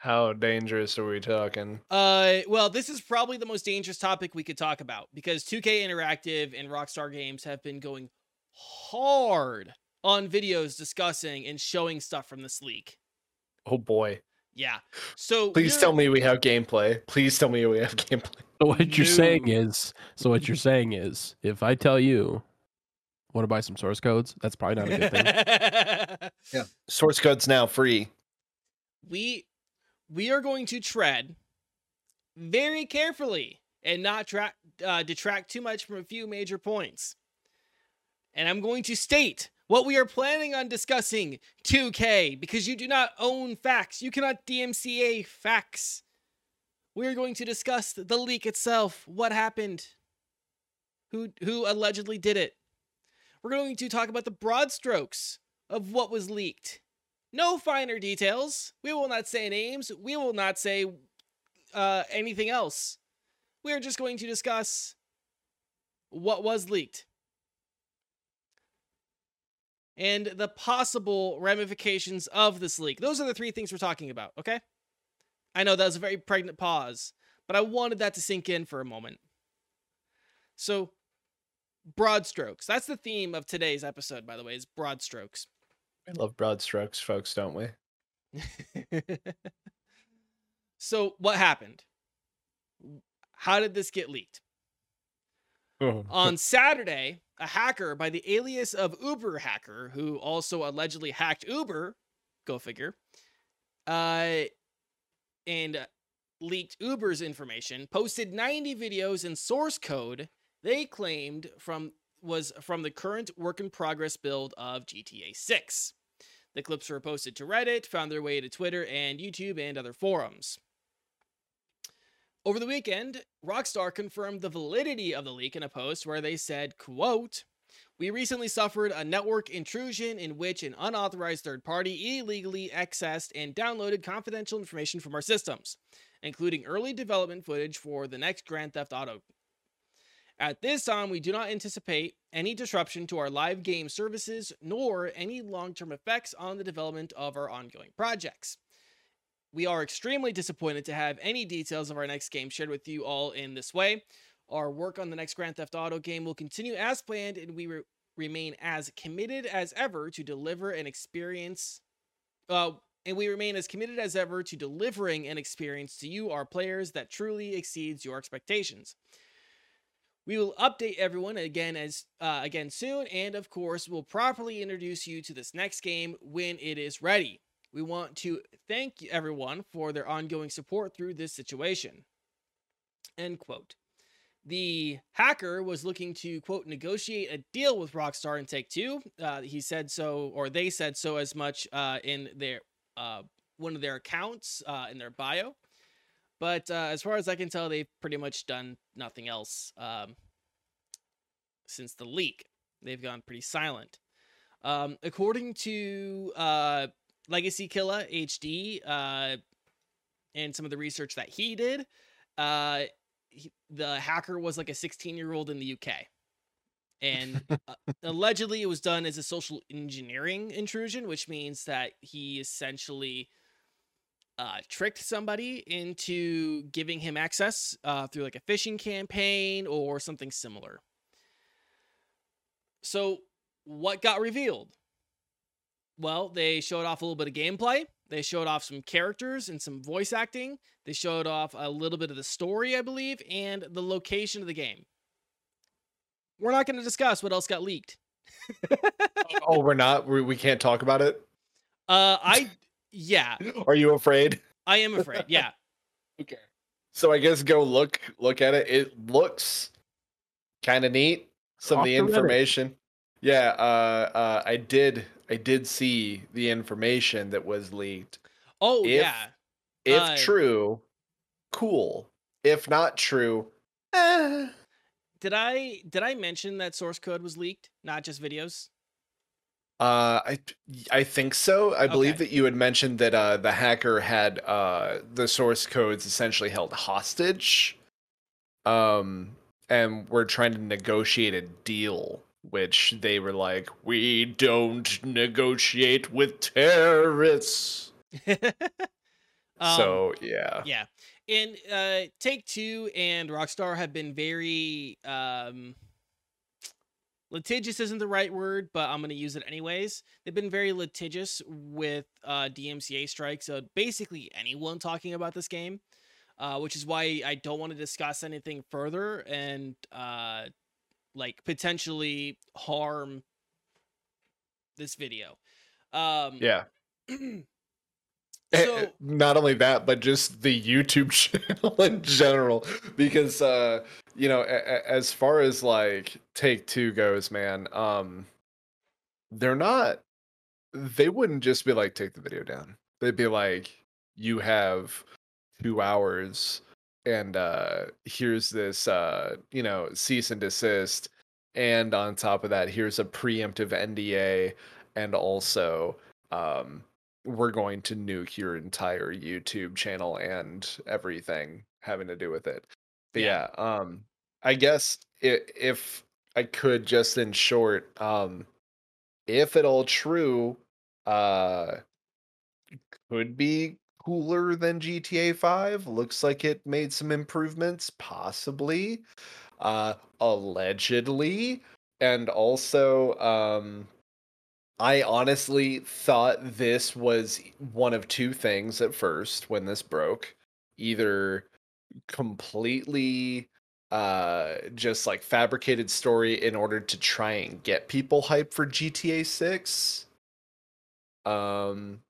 How dangerous are we talking? Uh, well, this is probably the most dangerous topic we could talk about because 2K Interactive and Rockstar Games have been going hard on videos discussing and showing stuff from this leak. Oh boy. Yeah. So Please tell me we have gameplay. Please tell me we have gameplay. so what you're saying is so what you're saying is if i tell you want to buy some source codes that's probably not a good thing Yeah. Source code's now free. we we are going to tread very carefully and not tra- uh, detract too much from a few major points. And I'm going to state what we are planning on discussing 2K because you do not own facts. You cannot DMCA facts. We are going to discuss the leak itself, what happened, who who allegedly did it. We're going to talk about the broad strokes of what was leaked. No finer details. We will not say names. We will not say uh, anything else. We are just going to discuss what was leaked and the possible ramifications of this leak. Those are the three things we're talking about, okay? I know that was a very pregnant pause, but I wanted that to sink in for a moment. So, broad strokes. That's the theme of today's episode, by the way, is broad strokes. We love broad strokes, folks, don't we? so what happened? How did this get leaked? On Saturday, a hacker by the alias of Uber Hacker, who also allegedly hacked Uber, go figure, uh, and uh, leaked Uber's information, posted 90 videos and source code they claimed from was from the current work in progress build of GTA 6. The clips were posted to Reddit, found their way to Twitter and YouTube and other forums. Over the weekend, Rockstar confirmed the validity of the leak in a post where they said, quote, we recently suffered a network intrusion in which an unauthorized third party illegally accessed and downloaded confidential information from our systems, including early development footage for the next Grand Theft Auto. At this time, we do not anticipate any disruption to our live game services nor any long term effects on the development of our ongoing projects. We are extremely disappointed to have any details of our next game shared with you all in this way. Our work on the next Grand Theft Auto game will continue as planned, and we re- remain as committed as ever to deliver an experience. Uh, and we remain as committed as ever to delivering an experience to you, our players, that truly exceeds your expectations. We will update everyone again as uh, again soon, and of course, we'll properly introduce you to this next game when it is ready. We want to thank everyone for their ongoing support through this situation. End quote. The hacker was looking to, quote, negotiate a deal with Rockstar and Take Two. Uh, he said so, or they said so as much uh, in their uh, one of their accounts uh, in their bio. But uh, as far as I can tell, they've pretty much done nothing else um, since the leak. They've gone pretty silent. Um, according to uh, LegacyKillaHD uh, and some of the research that he did, uh, he, the hacker was like a 16 year old in the UK. and uh, allegedly it was done as a social engineering intrusion, which means that he essentially uh, tricked somebody into giving him access uh, through like a phishing campaign or something similar. So, what got revealed? Well, they showed off a little bit of gameplay. They showed off some characters and some voice acting. They showed off a little bit of the story, I believe, and the location of the game. We're not going to discuss what else got leaked. oh, we're not. We, we can't talk about it. Uh, I yeah. Are you afraid? I am afraid. Yeah. okay. So I guess go look look at it. It looks kind of neat. Some of the information. Yeah. Uh. Uh. I did. I did see the information that was leaked. Oh if, yeah. If uh, true, cool. If not true, eh. Did I did I mention that source code was leaked, not just videos? Uh, I I think so. I believe that you had mentioned that uh, the hacker had uh, the source codes essentially held hostage, um, and we're trying to negotiate a deal. Which they were like, "We don't negotiate with terrorists." um, so yeah, yeah and uh, Take Two and Rockstar have been very um, litigious isn't the right word, but I'm going to use it anyways. They've been very litigious with uh, DMCA strikes. So basically, anyone talking about this game, uh, which is why I don't want to discuss anything further and uh, like potentially harm this video. Um, yeah. So, not only that, but just the YouTube channel in general, because uh, you know, a- a- as far as like Take Two goes, man, um, they're not. They wouldn't just be like, take the video down. They'd be like, you have two hours, and uh, here's this, uh, you know, cease and desist, and on top of that, here's a preemptive NDA, and also, um we're going to nuke your entire YouTube channel and everything having to do with it. But yeah, yeah um I guess it, if I could just in short, um if at all true, uh could be cooler than GTA 5. Looks like it made some improvements, possibly. Uh allegedly. And also, um I honestly thought this was one of two things at first when this broke. Either completely uh just like fabricated story in order to try and get people hyped for GTA 6. Um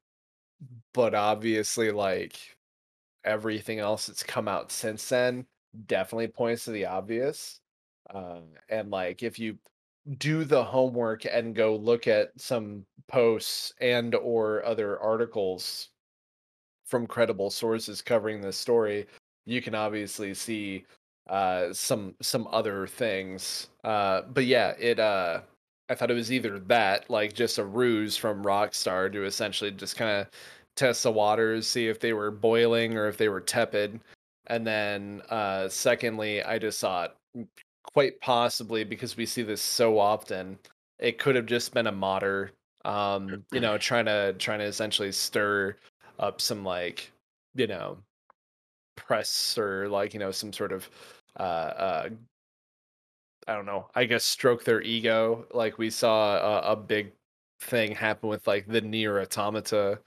but obviously like everything else that's come out since then definitely points to the obvious. Uh, and like if you do the homework and go look at some posts and or other articles from credible sources covering this story you can obviously see uh some some other things uh but yeah it uh i thought it was either that like just a ruse from rockstar to essentially just kind of test the waters see if they were boiling or if they were tepid and then uh secondly i just thought quite possibly because we see this so often it could have just been a modder um you know trying to trying to essentially stir up some like you know press or like you know some sort of uh uh i don't know i guess stroke their ego like we saw a, a big thing happen with like the NieR Automata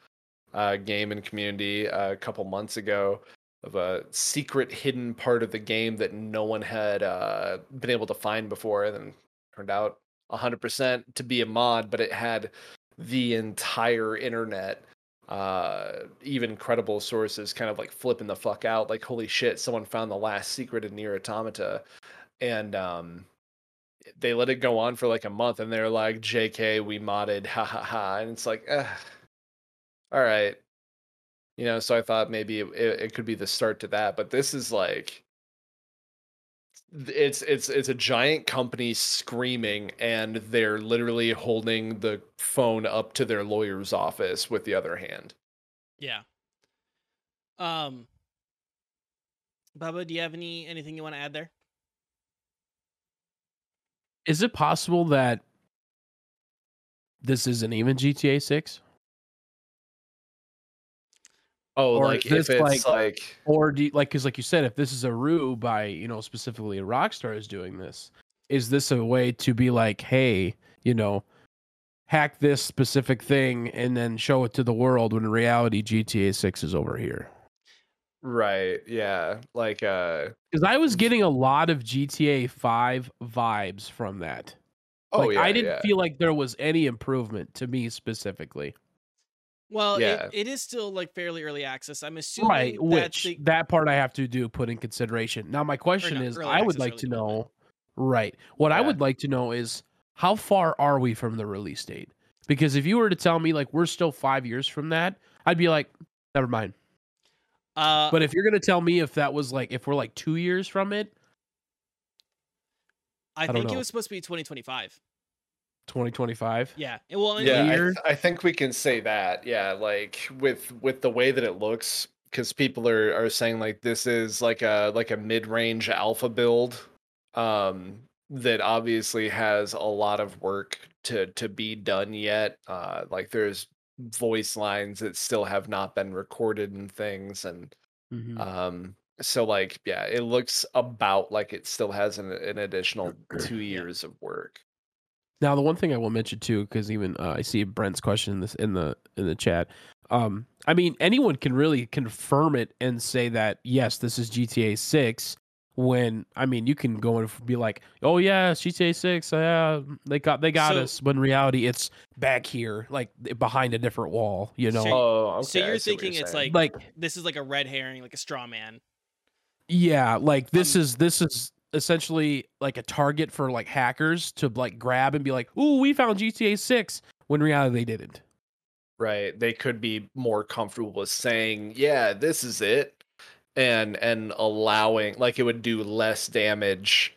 uh game and community uh, a couple months ago of a secret hidden part of the game that no one had uh, been able to find before. And then turned out 100% to be a mod, but it had the entire internet, uh, even credible sources, kind of like flipping the fuck out. Like, holy shit, someone found the last secret in NieR Automata. And um, they let it go on for like a month and they're like, JK, we modded, ha ha ha. And it's like, eh, all right you know so i thought maybe it, it could be the start to that but this is like it's it's it's a giant company screaming and they're literally holding the phone up to their lawyer's office with the other hand. Yeah. Um baba do you have any anything you want to add there? Is it possible that this isn't even GTA Six, Oh, Or like if like- it's like, or do you, like because like you said, if this is a rue by you know specifically Rockstar is doing this, is this a way to be like, hey, you know, hack this specific thing and then show it to the world when in reality GTA Six is over here? right, yeah, like uh, Because I was getting a lot of GTA Five vibes from that. oh Like yeah, I didn't yeah. feel like there was any improvement to me specifically. Well, Yeah. it, it is still like fairly early access. I'm assuming Right, that which the, that part I have to do put in consideration. Now my question is I would like to know right. What I would like to know is how far are we from the release date? Because if you were to tell me like we're still 5 years from that, I'd be like never mind. uh, But if you're going to tell me if that was like if we're like 2 years from it, I, don't think it was supposed to be 2025. 2025. Yeah. Well, yeah, I, th- I think we can say that. Yeah, like with with the way that it looks, because people are are saying like this is like a like a mid range alpha build, um, that obviously has a lot of work to to be done yet. Uh, like there's voice lines that still have not been recorded and things, and Mhm. um. So like yeah, it looks about like it still has an, an additional two Yeah. years of work. Now, the one thing I will mention too, because even uh, I see Brent's question in this in the in the chat. Um, I mean, anyone can really confirm it and say that yes, this is GTA Six. When I mean, you can go and be like, "Oh yeah, GTA Six. Yeah, they got they got So- us." But in reality, it's back here, like behind a different wall. You know, So- Oh, okay. so you're see what thinking it's like, like this is like a red herring, like a straw man. Yeah, like this Um, is this is essentially like a target for like hackers to like grab and be like, "Ooh, we found GTA 6." When reality they didn't. right they could be more comfortable with saying yeah this is it and and allowing like it would do less damage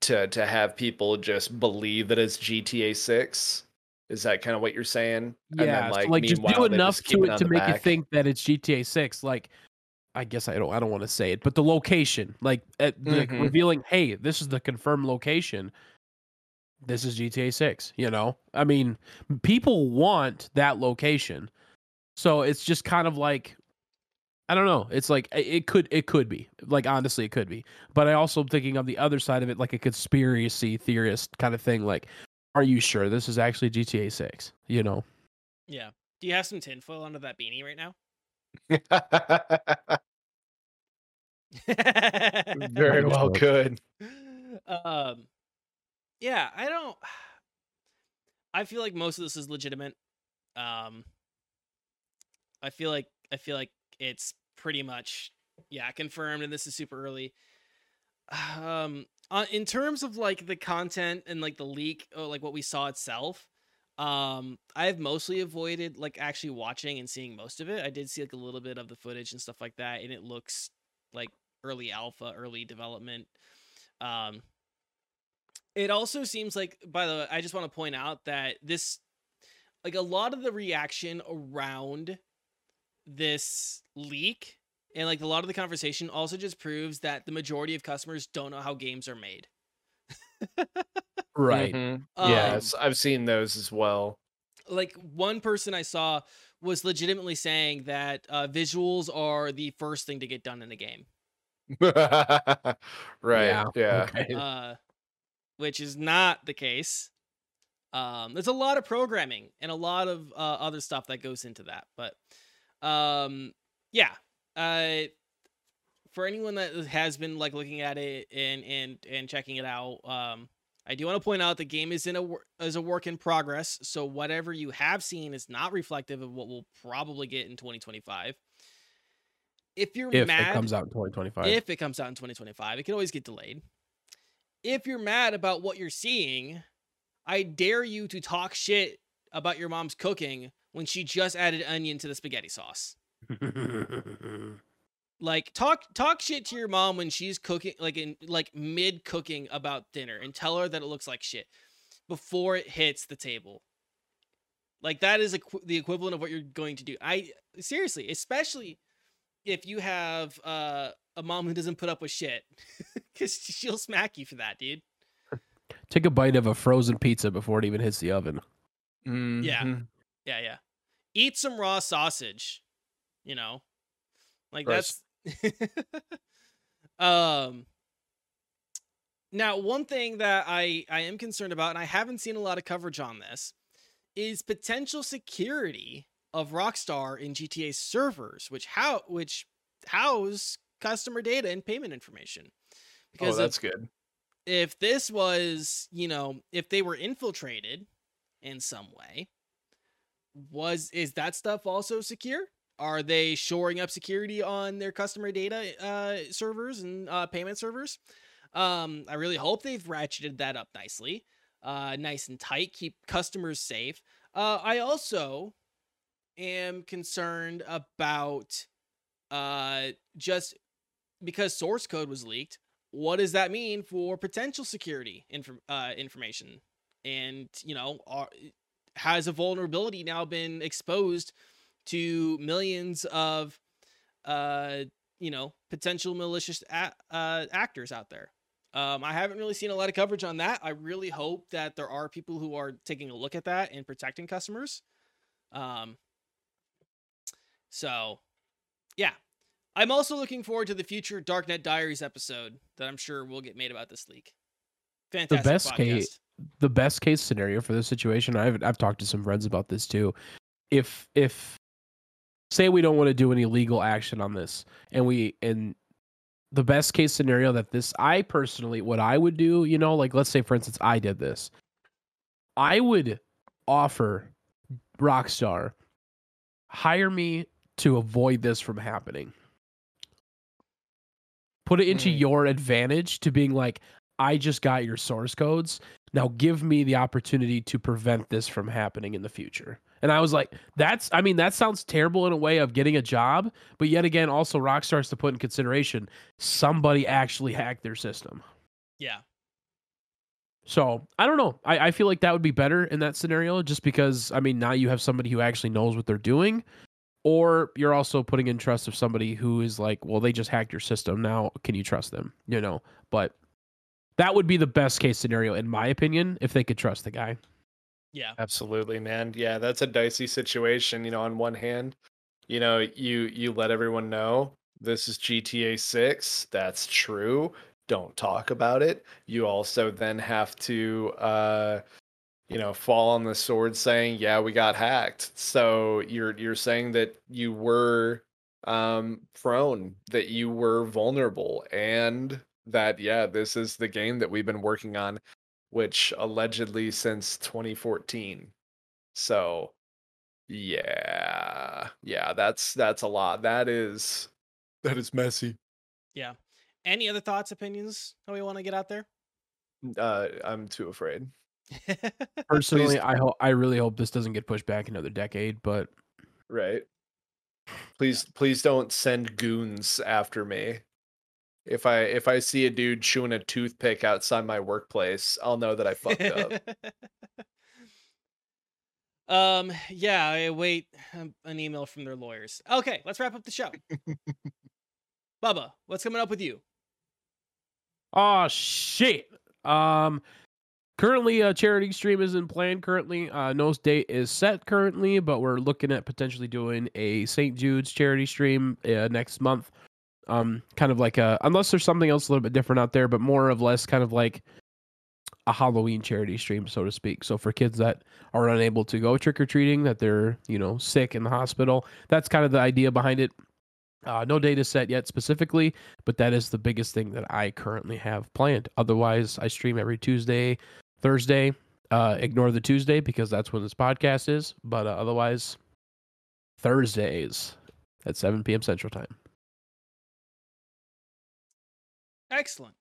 to to have people just believe that it's gta 6 is that kind of what you're saying Yeah, so, like just do enough to it to make you think that it's GTA 6 like I guess I don't I don't want to say it, but the location, like at, like, Mhm. revealing, "Hey, this is the confirmed location." This is GTA 6, you know? I mean, people want that location. So it's just kind of like I don't know. It's like it it could it could be. Like honestly it could be. But I also am thinking of the other side of it like a conspiracy theorist kind of thing like are you sure this is actually GTA 6? You know? Yeah. Do you have some tinfoil under that beanie right now? very well could um yeah i don't i feel like most of this is legitimate um i feel like i feel like it's pretty much yeah confirmed and this is super early. Um uh, in terms of like the content and like the leak or like what we saw itself um i've mostly avoided like actually watching and seeing most of it. I did see like a little bit of the footage and stuff like that and it looks like early alpha early development. Um it also seems like by the way i just want to point out that this like a lot of the reaction around this leak and like a lot of the conversation also just proves that the majority of customers don't know how games are made Right. Mhm. Um, yes i've seen those as well like one person i saw was legitimately saying that uh, visuals are the first thing to get done in a game right yeah, Okay. uh, which is not the case. Um, there's a lot of programming and a lot of uh, other stuff that goes into that, but um, yeah. Uh, for anyone that has been like looking at it and and and checking it out, um, I do want to point out the game is in a is a work in progress. So whatever you have seen is not reflective of what we'll probably get in 2025. If you're if mad, it comes out in 2025. if it comes out in 2025 it can always get delayed if you're mad about what you're seeing i dare you to talk shit about your mom's cooking when she just added onion to the spaghetti sauce like talk talk shit to your mom when she's cooking like in like mid cooking about dinner and tell her that it looks like shit before it hits the table like that is equi- the equivalent of what you're going to do i seriously especially if you have uh, a mom who doesn't put up with shit because she'll smack you for that dude Take a bite of a frozen pizza before it even hits the oven. Mhm. Yeah, yeah. Eat some raw sausage. You know, like Gross. that's. um. Now, one thing that I I am concerned about, and I haven't seen a lot of coverage on this, is potential security of Rockstar in GTA servers, which how which house customer data and payment information. Oh, that's if, good. if this was, you know, if they were infiltrated in some way, was is that stuff also secure? Are they shoring up security on their customer data uh, servers and uh, payment servers? Um, I really hope they've ratcheted that up nicely, uh, nice and tight, keep customers safe. Uh, I also am concerned about uh, just because source code was leaked. What does that mean for potential security inf- uh, information? And you know, are, has a vulnerability now been exposed to millions of uh you know potential malicious a- uh actors out there. Um i haven't really seen a lot of coverage on that. I really hope that there are people who are taking a look at that and protecting customers. Um so yeah. I'm also looking forward to the future darknet diaries episode that i'm sure will get made about this leak. Fantastic the best podcast. case- the best case scenario for this situation I've I've talked to some friends about this too. If if say we don't want to do any legal action on this and we and the best case scenario that this I personally what I would do, you know, like let's say for instance I did this. I would offer Rockstar hire me to avoid this from happening. Put it into Hmm. your advantage to being like I just got your source codes. Now give me the opportunity to prevent this from happening in the future. And I was like, that's, I mean, that sounds terrible in a way of getting a job, but yet again, also Rockstar has to put in consideration somebody actually hacked their system. yeah So I don't know. I, I feel like that would be better in that scenario just because, I mean, now you have somebody who actually knows what they're doing. Or you're also putting in trust of somebody who is like, well, they just hacked your system. Now, can you trust them? You know, but that would be the best case scenario, in my opinion, if they could trust the guy. Yeah Absolutely, man. Yeah, that's a dicey situation. You know, on one hand, you know, you you let everyone know this is GTA 6. That's true. Don't talk about it. You also then have to uh you know, fall on the sword saying, "Yeah, we got hacked." So you're you're saying that you were um prone, that you were vulnerable and that yeah, this is the game that we've been working on which allegedly since 2014. So yeah. Yeah, that's that's a lot. That is that is messy. yeah any other thoughts opinions that we want to get out there Uh I'm too afraid. Personally, I hope I really hope this doesn't get pushed back another decade, but Right. Please please don't send goons after me. If I if I see a dude chewing a toothpick outside my workplace, I'll know that I fucked up. um yeah i wait um, an email from their lawyers okay let's wrap up the show bubba what's coming up with you Oh shit. Um currently a charity stream isn't planned currently. Uh no date is set currently, but we're looking at potentially doing a St. Jude's charity stream uh, next month. Um kind of like a unless there's something else a little bit different out there, but more of less kind of like a Halloween charity stream, so to speak. So for kids that are unable to go trick or treating, that they're, you know, sick in the hospital, that's kind of the idea behind it. Uh, no data set yet specifically, but that is the biggest thing that I currently have planned. Otherwise, I stream every Tuesday, Thursday. Uh, ignore the Tuesday because that's when this podcast is. But uh, otherwise, Thursdays at 7 p.m. Central Time. Excellent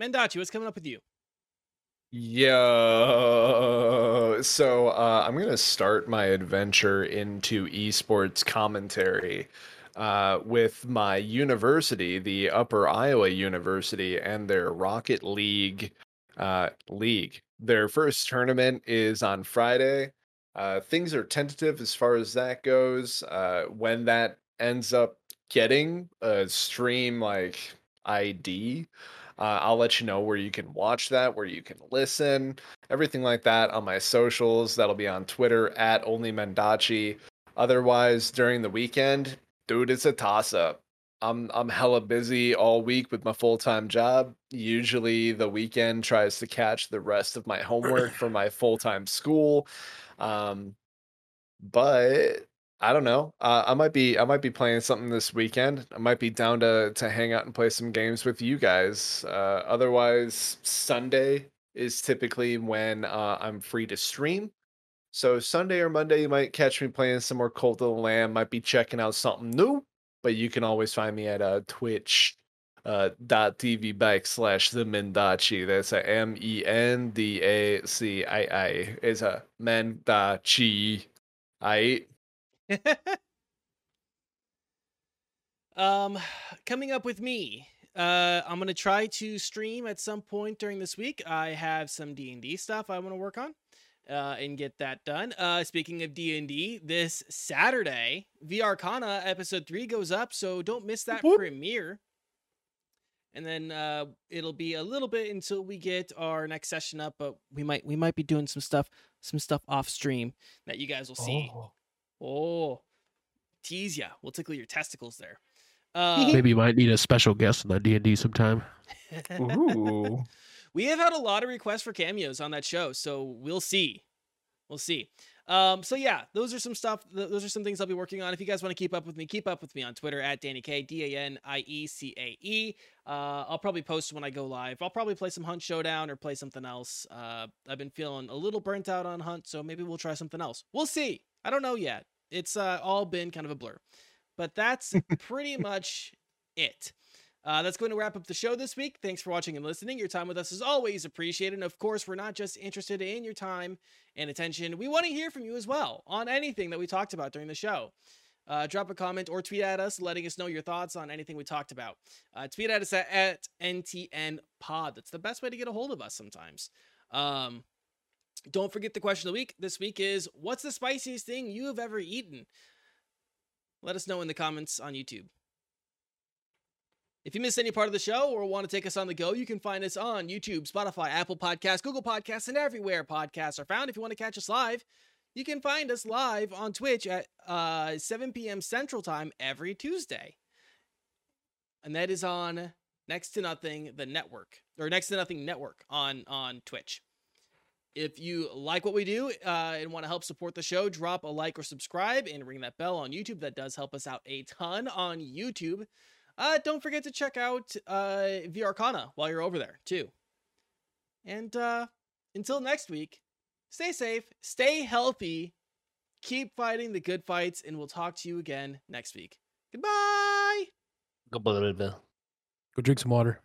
mendachi what's coming up with you Yo, so uh, I'm gonna start my adventure into esports commentary uh, with my university, the Upper Iowa University, and their Rocket League uh, league. Their first tournament is on Friday. Uh, things are tentative as far as that goes. Uh, when that ends up getting a stream like ID, Uh, I'll let you know where you can watch that, where you can listen, everything like that on my socials. That'll be on Twitter at only Mendachi. Otherwise, during the weekend, dude, it's a toss up. I'm I'm hella busy all week with my full time job. Usually, the weekend tries to catch the rest of my homework for my full time school. Um, but I don't know. Uh, I might be I might be playing something this weekend. I might be down to to hang out and play some games with you guys. Uh, otherwise, Sunday is typically when uh, I'm free to stream. So Sunday or Monday, you might catch me playing some more Cult of the Lamb. Might be checking out something new. But you can always find me at uh, Twitch uh, dot TV backslash the Mendachi. That's a M E N D A C I I. It's a Mendachi. I um, coming up with me. Uh, I'm gonna try to stream at some point during this week. I have some D and D stuff I want to work on, uh, and get that done. Uh, speaking of D and D, this Saturday, VR Kana episode three goes up, so don't miss that Whoop. premiere. And then uh, it'll be a little bit until we get our next session up, but we might we might be doing some stuff some stuff off stream that you guys will see. Oh. Oh, tease ya. We'll tickle your testicles there. Uh, Maybe you might need a special guest on that D and D sometime. ooh. we have had a lot of requests for cameos on that show, so we'll see. We'll see. Um, so yeah, those are some stuff. Those are some things I'll be working on. If you guys want to keep up with me, keep up with me on Twitter at Danny K D A N I E C A E. Uh, I'll probably post when I go live. I'll probably play some Hunt Showdown or play something else. Uh, I've been feeling a little burnt out on Hunt, so maybe we'll try something else. We'll see. I don't know yet. It's uh, all been kind of a blur, but that's pretty much it. Uh, that's going to wrap up the show this week. Thanks for watching and listening. Your time with us is always appreciated. And of course, we're not just interested in your time and attention. We want to hear from you as well on anything that we talked about during the show. Uh, drop a comment or tweet at us, letting us know your thoughts on anything we talked about. Uh, tweet at us at, at NTN Pod. That's the best way to get a hold of us sometimes. Um, don't forget the question of the week. This week is What's the spiciest thing you have ever eaten? Let us know in the comments on YouTube. If you missed any part of the show or want to take us on the go, you can find us on YouTube, Spotify, Apple Podcasts, Google Podcasts, and everywhere podcasts are found. If you want to catch us live, you can find us live on Twitch at uh, 7 p.m. Central Time every Tuesday. And that is on Next to Nothing, the network, or Next to Nothing Network on, on Twitch. If you like what we do uh, and want to help support the show, drop a like or subscribe and ring that bell on YouTube. That does help us out a ton on YouTube. Uh, don't forget to check out uh, VR Kana while you're over there, too. And uh, until next week, stay safe, stay healthy, keep fighting the good fights, and we'll talk to you again next week. Goodbye. Go drink some water.